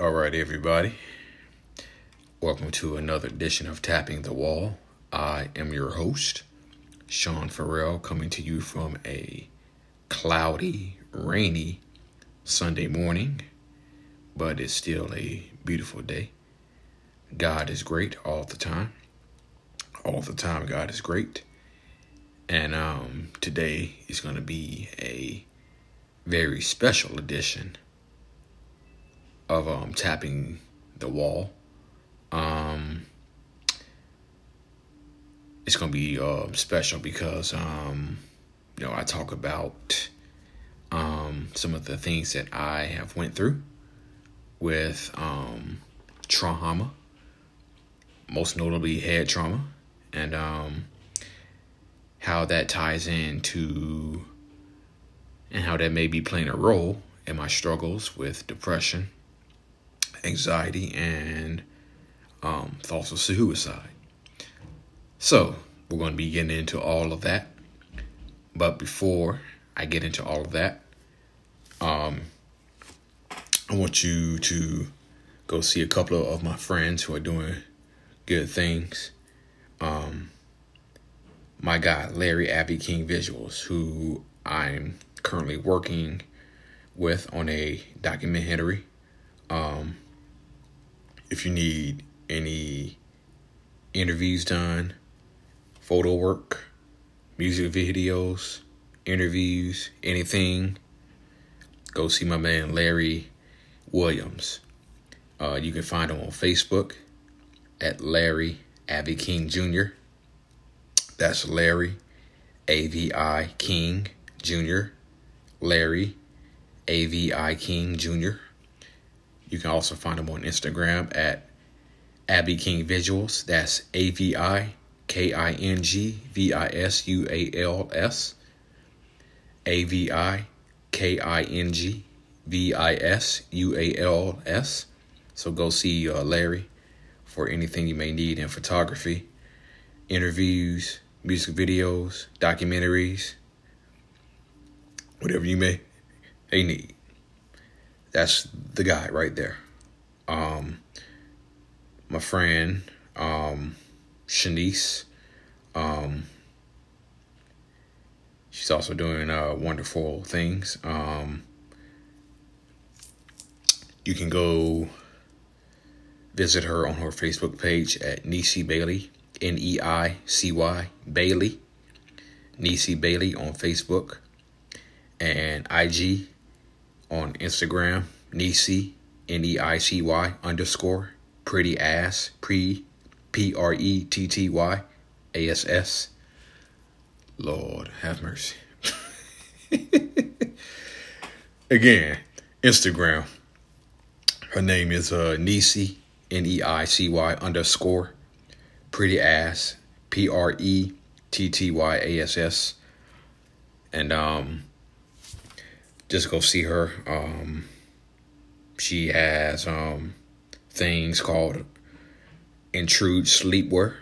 All right, everybody. Welcome to another edition of Tapping the Wall. I am your host, Sean Farrell, coming to you from a cloudy, rainy Sunday morning, but it's still a beautiful day. God is great all the time. All the time, God is great. And um, today is going to be a very special edition of um, tapping the wall. Um, it's gonna be uh, special because um, you know I talk about um, some of the things that I have went through with um, trauma, most notably head trauma, and um, how that ties into and how that may be playing a role in my struggles with depression anxiety, and um, thoughts of suicide. So, we're going to be getting into all of that. But before I get into all of that, um, I want you to go see a couple of my friends who are doing good things. Um, my guy, Larry Avi King Visuals, who I'm currently working with on a documentary. Um, if you need any interviews done, photo work, music videos, interviews, anything, go see my man Larry Williams. Uh, you can find him on Facebook at Larry Avi King Jr. That's Larry A V I King Jr. Larry A V I King Jr. You can also find him on Instagram at Avi King Visuals. That's A V I K I N G V I S U A L S. A V I K I N G V I S U A L S. So go see uh, Larry for anything you may need in photography, interviews, music videos, documentaries, whatever you may, may need. That's the guy right there. Um, my friend, um, Shanice, um, she's also doing uh, wonderful things. Um, you can go visit her on her Facebook page at Neicy Bailey, N E I C Y Bailey, Neicy Bailey on Facebook, and IG on Instagram, Neicy, N E I C Y underscore pretty ass, pre P R E T T Y A S S. Lord have mercy. Again, Instagram. Her name is uh, Neicy, N E I C Y underscore pretty ass, P R E T T Y A S S. And um, just go see her. Um, she has um, things called Intrude Sleepwear.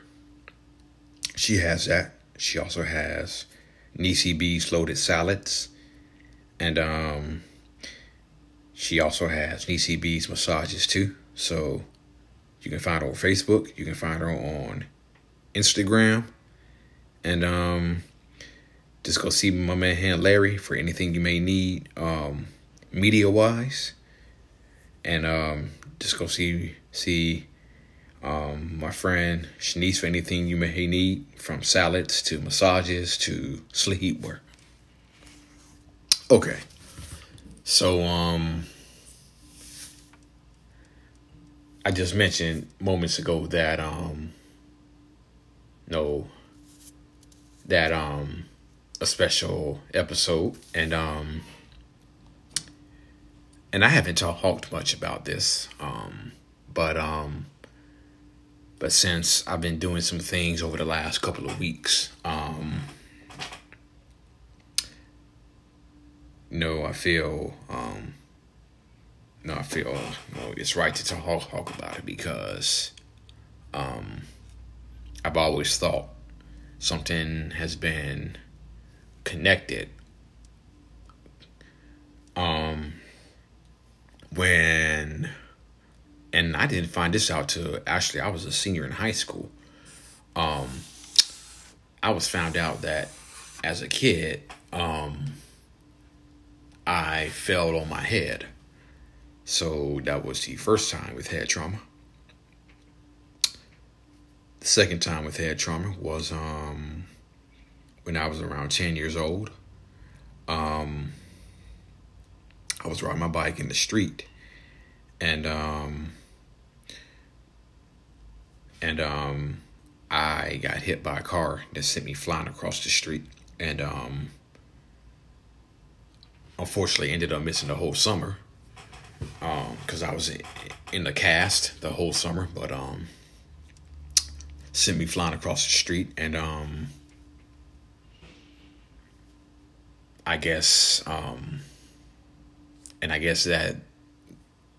She has that. She also has Neicy B's Loaded Salads. And um, she also has Neicy B's Massages too. So you can find her on Facebook. You can find her on Instagram. And um, just go see my man hand Larry for anything you may need um, media wise. And um, just go see see um, my friend Shanice for anything you may need, from salads to massages to sleepwear. Okay, so um, I just mentioned moments ago that um, no, that um, a special episode, and um, and I haven't talked much about this, um, but um, but since I've been doing some things over the last couple of weeks, um, know, I feel, um, no, I feel, know, it's right to talk, talk about it because, um, I've always thought something has been connected. Um, when and I didn't find this out till actually I was a senior in high school. Um, I was found out that as a kid, um, I fell on my head. So that was the first time with head trauma. The second time with head trauma was um, when I was around 10 years old. Um, I was riding my bike in the street and um, and um, I got hit by a car that sent me flying across the street and um, unfortunately ended up missing the whole summer because um, I was in the cast the whole summer, but um, sent me flying across the street, and um, I guess, um, and I guess that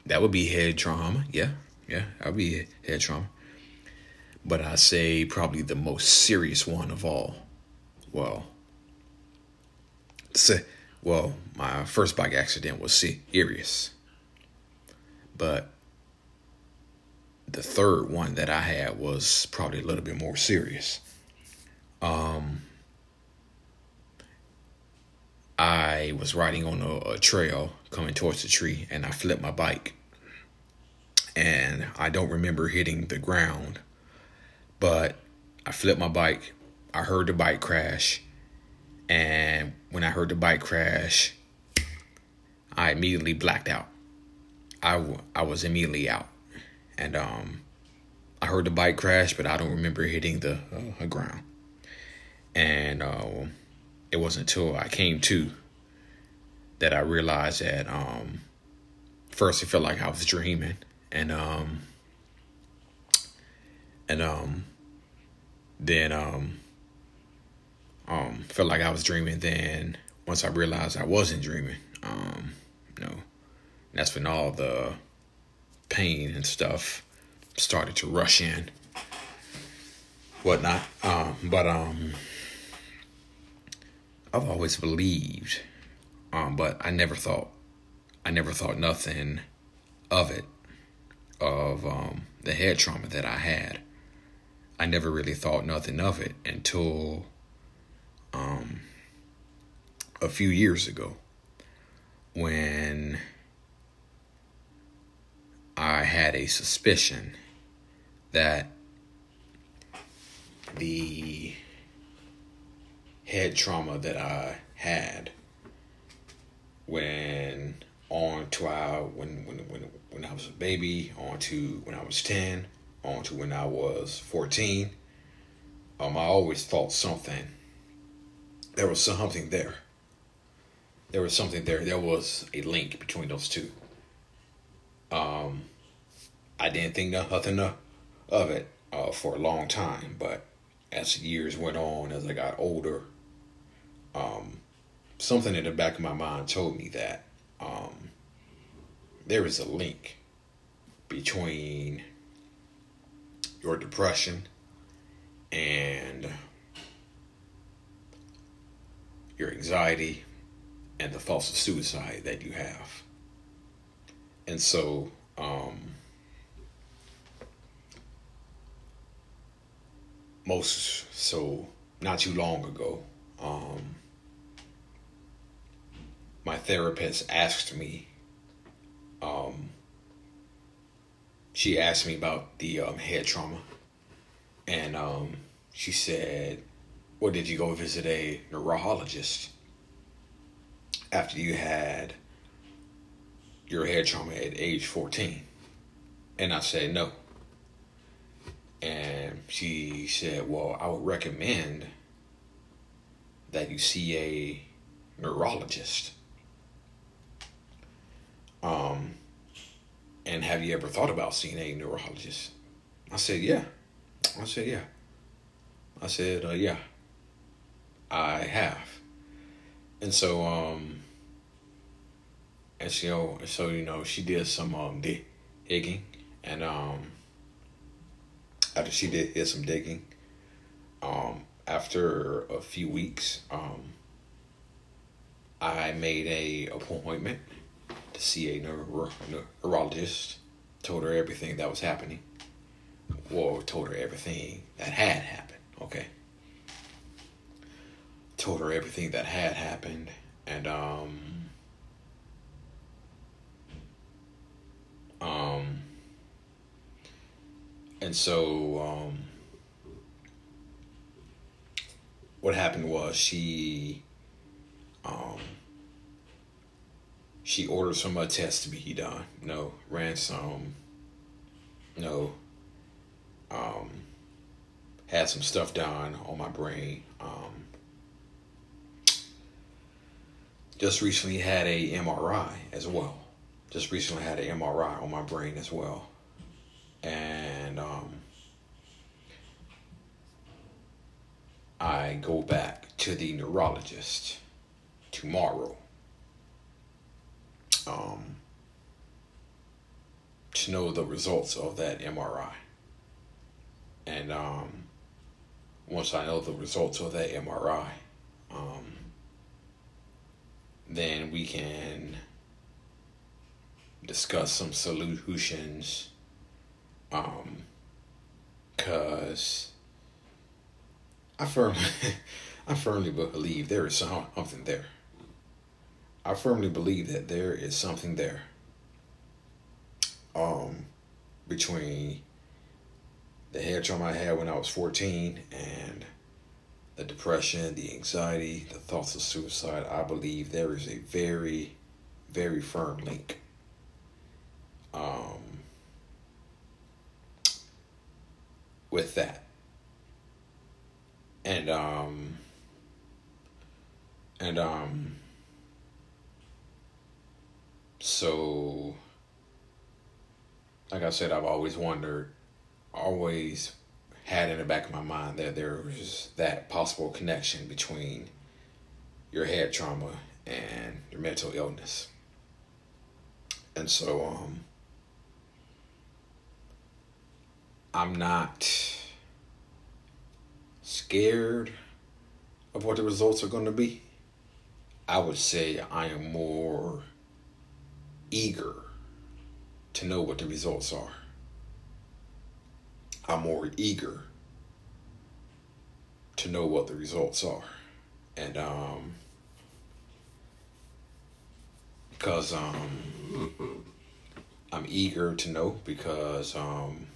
that would be head trauma. Yeah, yeah, that would be head trauma. But I say probably the most serious one of all. Well, say, well, my first bike accident was serious but the third one that I had was probably a little bit more serious. Um, I was riding on a, a, trail coming towards the tree and I flipped my bike. And I don't remember hitting the ground, but I flipped my bike. I heard the bike crash. And when I heard the bike crash, I immediately blacked out. I, I was immediately out. And um, I heard the bike crash, but I don't remember hitting the uh, ground. And uh, it wasn't until I came to that I realized that um, first it felt like I was dreaming, and um, and um, then um, um, felt like I was dreaming. Then once I realized I wasn't dreaming, um, you know that's when all the pain and stuff started to rush in, whatnot. Um, but um, I've always believed, um, but I never thought, I never thought nothing of it, of um, the head trauma that I had. I never really thought nothing of it until um, a few years ago when I had a suspicion that the head trauma that I had when on to I when when when when I was a baby, on to when I was ten, on to when I was fourteen. Um, I always thought something. There was something there. There was something there. There was a link between those two. Um, I didn't think nothing of it uh, for a long time, but as years went on, as I got older, um, something in the back of my mind told me that um, there is a link between your depression and your anxiety and the thoughts of suicide that you have. And so, um, most so not too long ago, um, my therapist asked me. Um, she asked me about the um, head trauma, and um, she said, "Well, did you go visit a neurologist after you had?" your head trauma at age 14? And I said, no. And she said, well, I would recommend that you see a neurologist. Um, and have you ever thought about seeing a neurologist? I said, yeah. I said, yeah. I said, uh, yeah, I have. And so, um, and so so you know she did some um digging and um after she did, did some digging um after a few weeks um I made a appointment to see a neuro- neurologist told her everything that was happening. Or told her everything that had happened. Okay. Told her everything that had happened. And, um, um, and so, um, what happened was she, um, she ordered some uh, tests to be he done. No, ransom. No. Um, had some stuff done on my brain. Um, just recently had a MRI as well. Just recently had an MRI on my brain as well. And um, I go back to the neurologist tomorrow um, to know the results of that MRI. And um, once I know the results of that MRI, um, then we can discuss some solutions. Um, cause I firmly, I firmly believe there is something there. I firmly believe that there is something there um, between the head trauma I had when I was 14 and the depression, the anxiety, the thoughts of suicide. I believe there is a very, very firm link. Um, with that. And um and um so, like I said, I've always wondered, always had in the back of my mind that there was that possible connection between your head trauma and your mental illness. And so, um, I'm not scared of what the results are going to be. I would say I am more eager to know what the results are. I'm more eager to know what the results are. And um because um I'm eager to know because um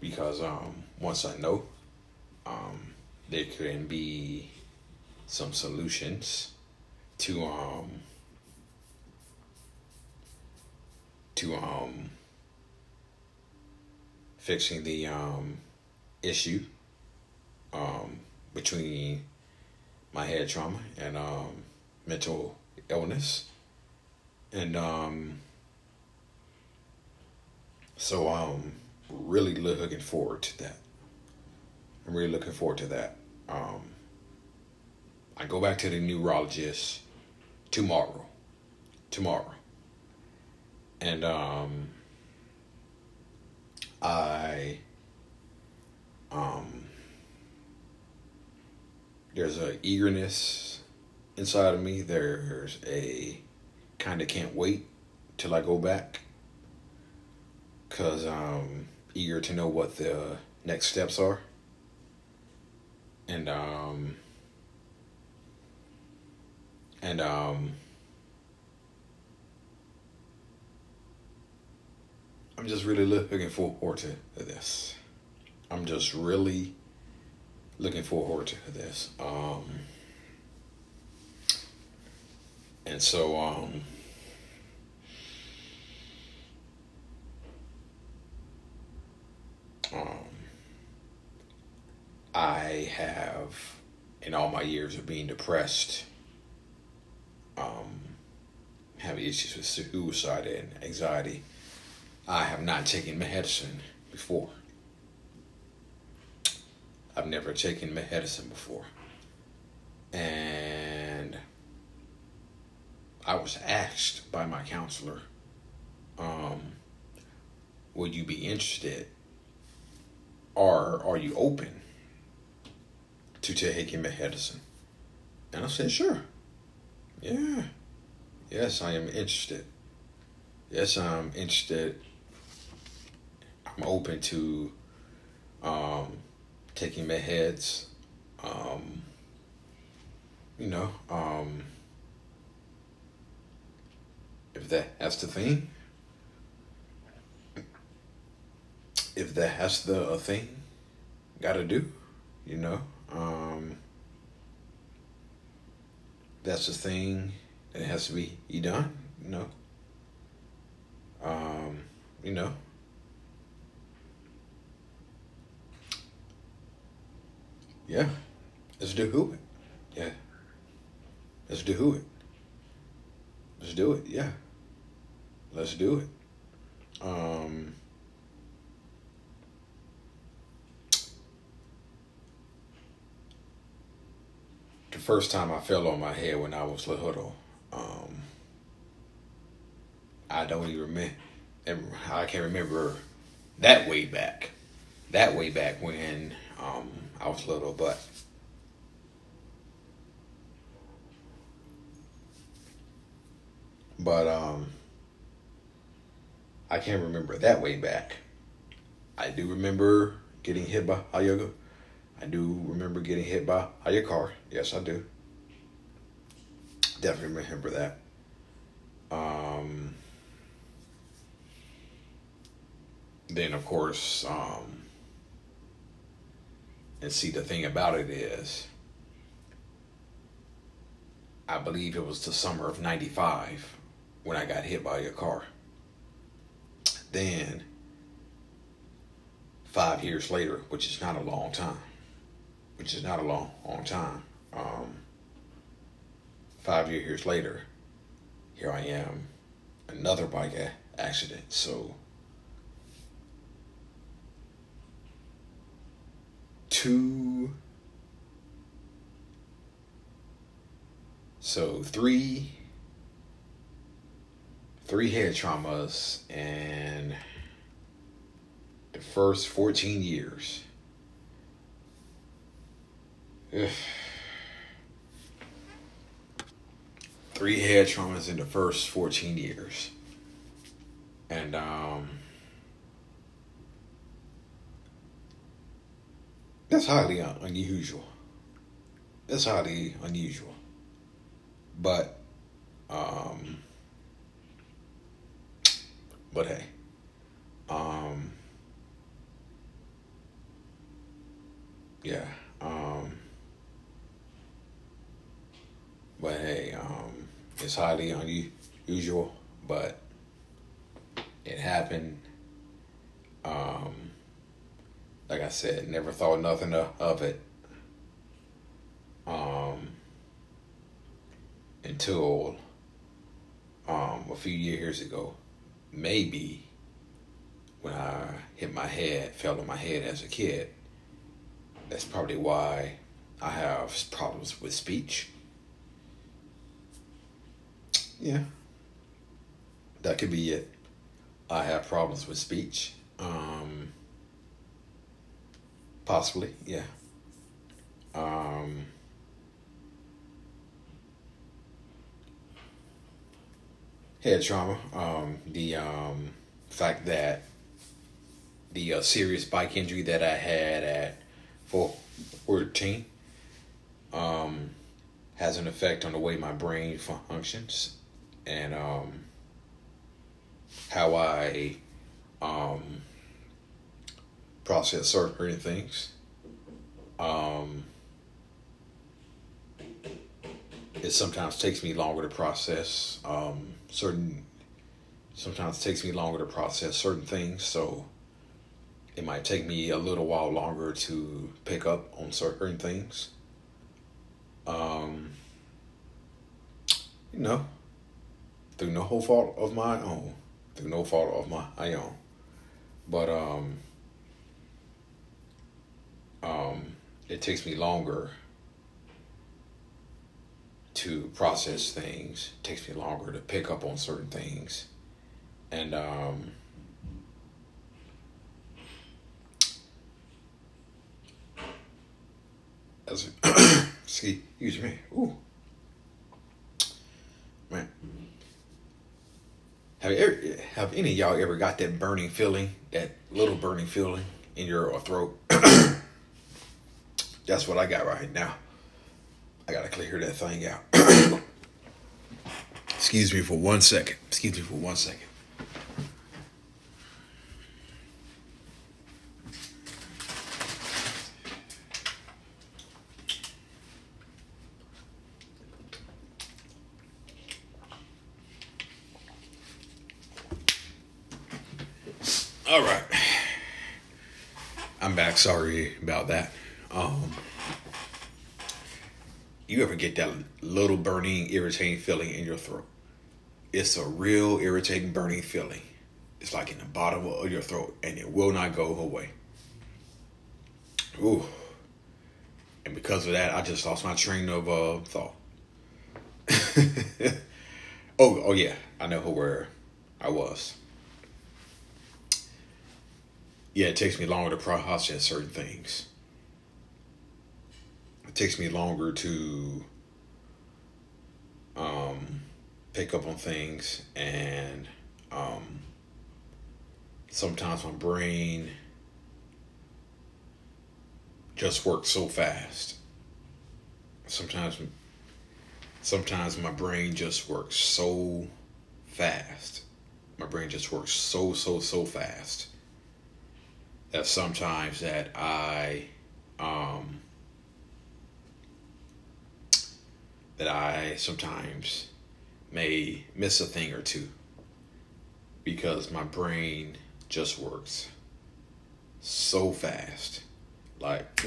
because um once I know um there can be some solutions to um to um, fixing the um, issue um, between my head trauma and um, mental illness. And um, so I'm really looking forward to that. I'm really looking forward to that. Um, I go back to the neurologist tomorrow. Tomorrow and um, I um, there's a eagerness inside of me. There's a kind of can't wait till I go back because I'm eager to know what the next steps are. And um and um I'm just really looking forward to this. I'm just really looking forward to this. Um, and so, um, um, I have, in all my years of being depressed, um, have issues with suicide and anxiety I have not taken medicine before. I've never taken medicine before. And I was asked by my counselor, um, would you be interested or are you open to taking medicine? And I said, sure. Yeah. Yes, I am interested. yes, I'm interested. I'm open to um, taking med heads. Um, you know, um, if that that's the thing. If that has the a thing, gotta do, you know. Um, that's the thing that has to be done, you know. Um, you know. Yeah. Let's do it. Yeah. Let's do it. Let's do it. Yeah. Let's do it. Um, the first time I fell on my head when I was little, um, I don't even remember. I can't remember that way back. That way back when um, I was little, but but um, I can't remember that way back. I do remember getting hit by a yoga. I do remember getting hit by a car. Yes, I do. Definitely remember that. Um, then, of course, um, and see, the thing about it is, I believe it was the summer of 95 when I got hit by a car. Then, five years later, which is not a long time, which is not a long, long time, um, five years later, here I am, another bike accident. So, two, so three three head traumas in the first 14 years. Three head traumas in the first 14 years. And, um, that's highly un- unusual. That's highly unusual. But, um, but hey, um, yeah, um, but hey, um, it's highly unusual, but it happened. Um, like I said, never thought nothing of it. Um, until um, a few years ago maybe when I hit my head, fell on my head as a kid, that's probably why I have problems with speech. Yeah. That could be it. I have problems with speech. Um, possibly, yeah. Um, head trauma. Um, the um, fact that the uh, serious bike injury that I had at 14 um, has an effect on the way my brain functions and um, how I um, process certain things. Um, it sometimes takes me longer to process um, certain. Sometimes takes me longer to process certain things, so it might take me a little while longer to pick up on certain things. Um, you know, through no fault of my own, through no fault of my own, but um, um, it takes me longer to process things. It takes me longer to pick up on certain things. And um, as excuse me. Ooh. Man. Have ever, have any y'all ever got that burning feeling, that little burning feeling in your throat? That's what I got right now. I gotta clear that thing out. Excuse me for one second. Excuse me for one second. All right. I'm back. Sorry about that. Um, you ever get that little burning, irritating feeling in your throat? It's a real irritating, burning feeling. It's like in the bottom of your throat, and it will not go away. Ooh. And because of that, I just lost my train of uh, thought. oh, oh yeah, I know where I was yeah, it takes me longer to process certain things. It takes me longer to um, pick up on things, and um, sometimes my brain just works so fast. Sometimes, sometimes my brain just works so fast. My brain just works so so so fast that sometimes that I um, that I sometimes may miss a thing or two because my brain just works so fast. Like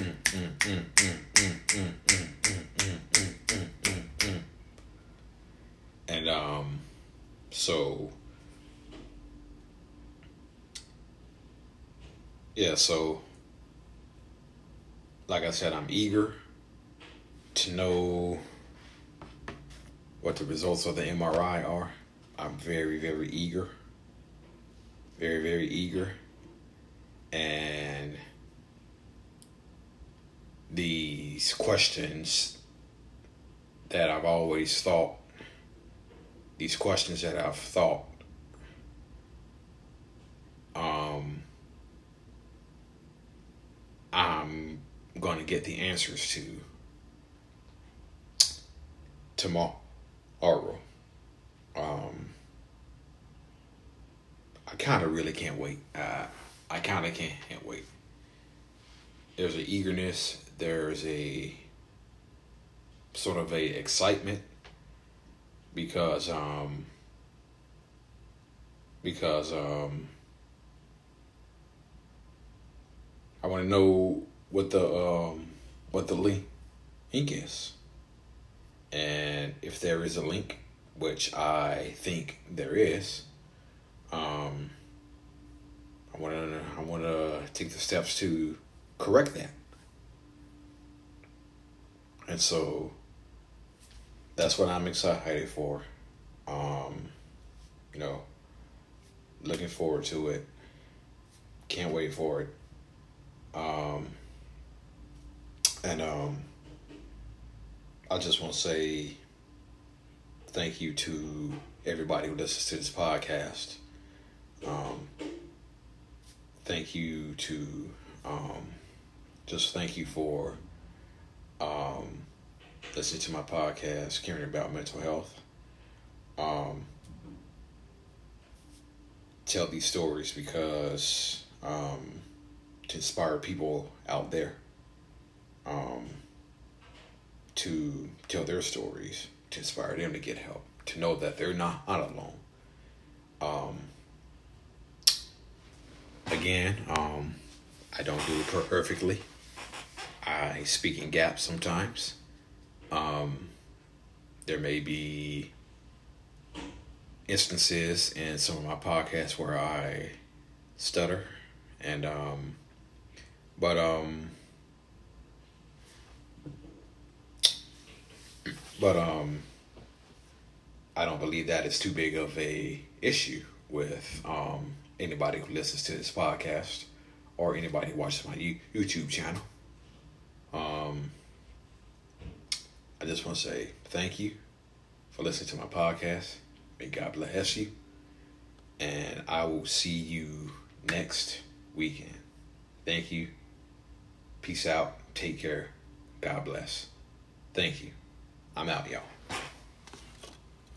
and um so yeah, so like I said, I'm eager to know what the results of the MRI are. I'm very, very eager. Very, very eager. And these questions that I've always thought, these questions that I've thought, um, I'm going to get the answers to tomorrow. Um, I kind of really can't wait. Uh, I kind of can't, can't wait. There's an eagerness. There's a sort of a excitement because um because um I want to know what the um, what the link is, and if there is a link, which I think there is. Um, I want to I want to take the steps to correct that, and so that's what I'm excited for. Um, you know, looking forward to it. Can't wait for it. Um, and um, I just want to say thank you to everybody who listens to this podcast. Um, thank you to um, just thank you for um, listening to my podcast, caring about mental health. Um, tell these stories because um, to inspire people out there um, to tell their stories, to inspire them to get help, to know that they're not, alone. Um, again, um, I don't do it perfectly. I speak in gaps sometimes. Um, there may be instances in some of my podcasts where I stutter and um, but um but um I don't believe that is too big of a issue with um anybody who listens to this podcast or anybody who watches my YouTube channel. Um I just want to say thank you for listening to my podcast. May God bless you. And I will see you next weekend. Thank you. Peace out. Take care. God bless. Thank you. I'm out, y'all.